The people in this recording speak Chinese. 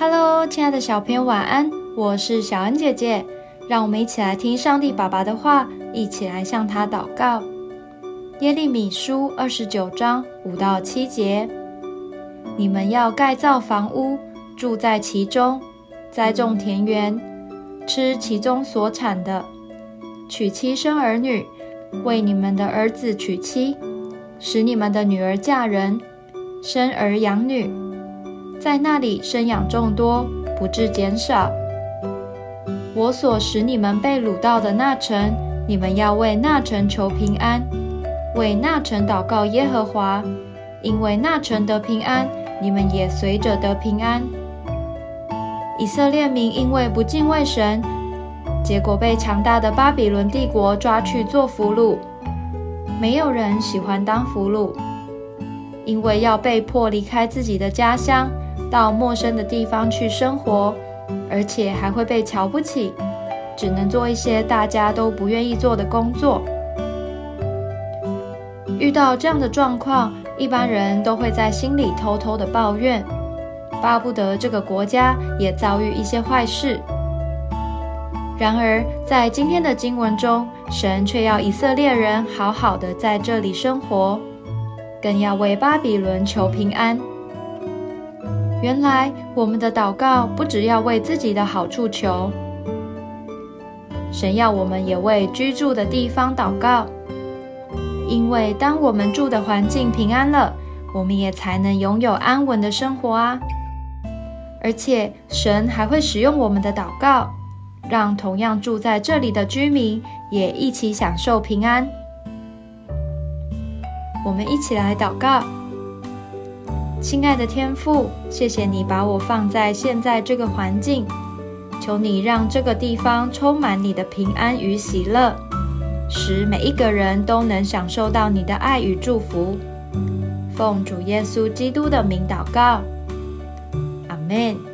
Hello，亲爱的小朋友，晚安！我是小恩姐姐，让我们一起来听上帝爸爸的话，一起来向他祷告。耶利米书二十九章五到七节：你们要盖造房屋，住在其中；栽种田园，吃其中所产的；娶妻生儿女，为你们的儿子娶妻，使你们的女儿嫁人，生儿养女。在那里生养众多，不致减少。我所使你们被掳到的那城，你们要为那城求平安，为那城祷告耶和华，因为那城得平安，你们也随着得平安。以色列民因为不敬畏神，结果被强大的巴比伦帝国抓去做俘虏。没有人喜欢当俘虏，因为要被迫离开自己的家乡。到陌生的地方去生活，而且还会被瞧不起，只能做一些大家都不愿意做的工作。遇到这样的状况，一般人都会在心里偷偷的抱怨，巴不得这个国家也遭遇一些坏事。然而，在今天的经文中，神却要以色列人好好的在这里生活，更要为巴比伦求平安。原来我们的祷告不只要为自己的好处求，神要我们也为居住的地方祷告，因为当我们住的环境平安了，我们也才能拥有安稳的生活啊！而且神还会使用我们的祷告，让同样住在这里的居民也一起享受平安。我们一起来祷告。亲爱的天父，谢谢你把我放在现在这个环境，求你让这个地方充满你的平安与喜乐，使每一个人都能享受到你的爱与祝福。奉主耶稣基督的名祷告，阿门。